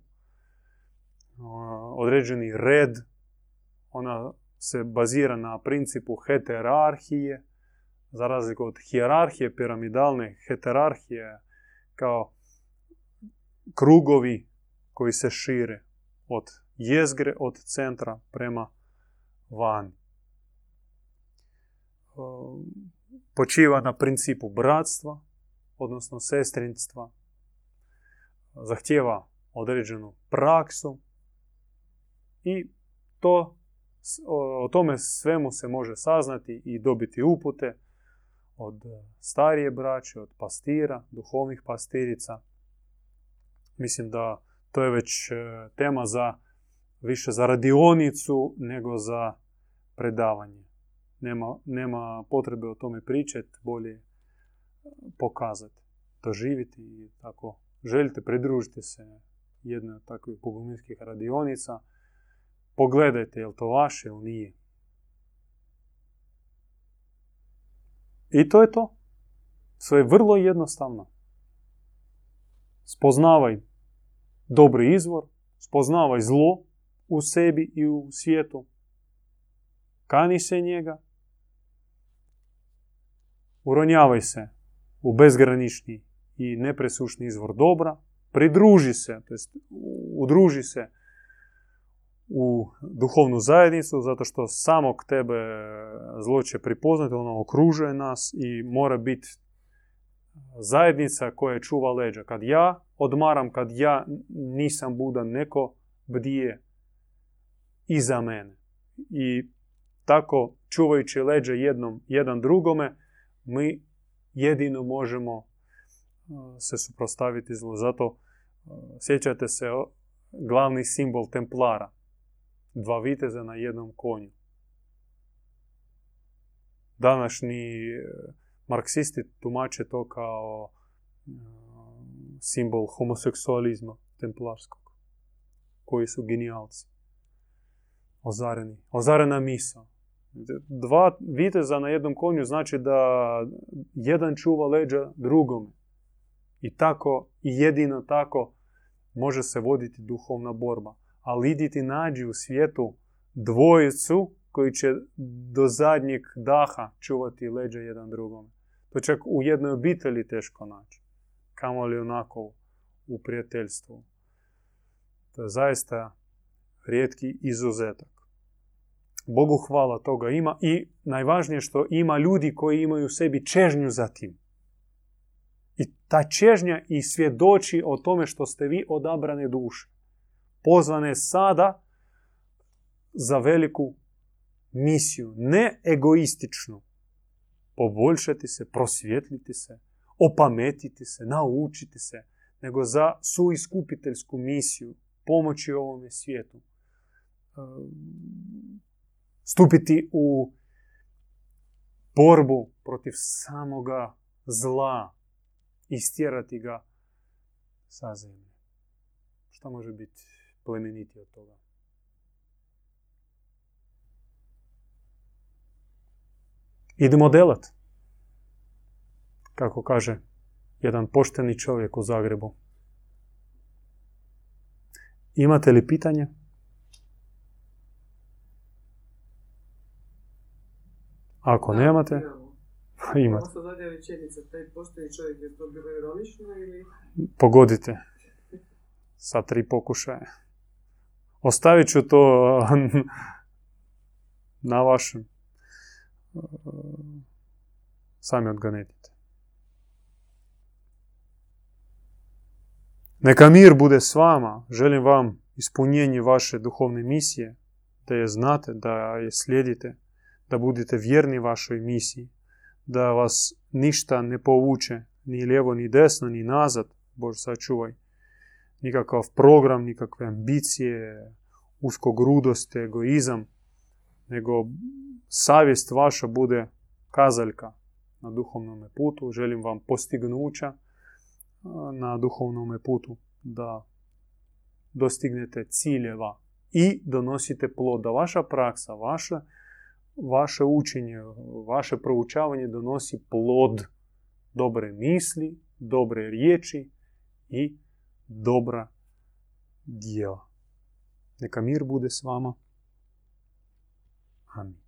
određeni red. Ona se bazira na principu heterarhije, za razliku od hijerarhije, piramidalne heterarhije, kao krugovi koji se šire od jezgre, od centra prema van počiva na principu bratstva, odnosno sestrinstva, zahtjeva određenu praksu i to, o tome svemu se može saznati i dobiti upute od starije braće, od pastira, duhovnih pastirica. Mislim da to je već e, tema za više za radionicu nego za predavanje nema, nema potrebe o tome pričati, bolje pokazati, doživjeti i tako. Želite, pridružite se jednoj od takvih bogominskih radionica, pogledajte je li to vaše ili nije. I to je to. Sve je vrlo jednostavno. Spoznavaj dobri izvor, spoznavaj zlo u sebi i u svijetu, kani se njega uronjavaj se u bezgranični i nepresušni izvor dobra, pridruži se, to jest udruži se u duhovnu zajednicu, zato što samog tebe zlo će pripoznati, ono okružuje nas i mora biti zajednica koja čuva leđa. Kad ja odmaram, kad ja nisam budan, neko bdije iza mene. I tako, čuvajući leđa jednom, jedan drugome, mi jedino možemo se suprostaviti zlu. Zato sjećate se glavni simbol templara. Dva viteza na jednom konju. Današnji e, marksisti tumače to kao e, simbol homoseksualizma templarskog. Koji su genijalci. Ozareni. Ozarena misa. Dva viteza na jednom konju znači da jedan čuva leđa drugome. I tako, i jedino tako može se voditi duhovna borba. Ali iditi nađi u svijetu dvojicu koji će do zadnjeg daha čuvati leđa jedan drugom. To čak u jednoj obitelji teško naći. Kamo li onako u prijateljstvu. To je zaista rijetki izuzetak. Bogu hvala toga ima i najvažnije što ima ljudi koji imaju u sebi čežnju za tim. I ta čežnja i svjedoči o tome što ste vi odabrane duše. Pozvane sada za veliku misiju. Ne egoističnu. Poboljšati se, prosvjetliti se, opametiti se, naučiti se. Nego za suiskupiteljsku misiju. Pomoći ovome svijetu. Ehm, stupiti u borbu protiv samoga zla istjerati ga sa zemlje. Šta može biti plemeniti od toga? Idemo delat. Kako kaže jedan pošteni čovjek u Zagrebu. Imate li pitanje? Ako nemate, Imate. Ovo zadnja večerica, taj pošteni čovjek, je to bilo ironično ili... Pogodite. Sa tri pokušaja. Ostavit ću to na vašem. Sami odganetite. Neka mir bude s vama. Želim vam ispunjenje vaše duhovne misije, da je znate, da je slijedite, da budete vjerni vašoj misiji da vas ništa ne povuče, ni lijevo, ni desno, ni nazad, Bože sačuvaj. Nikakav program, nikakve ambicije, uskogrudost, egoizam, nego savjest vaša bude kazaljka na duhovnom putu. Želim vam postignuća na duhovnom putu da dostignete ciljeva i donosite plod. Da vaša praksa, vaša vaše učenje, vaše proučavanje donosi plod dobre misli, dobre riječi i dobra djela. Neka mir bude s vama. Amin.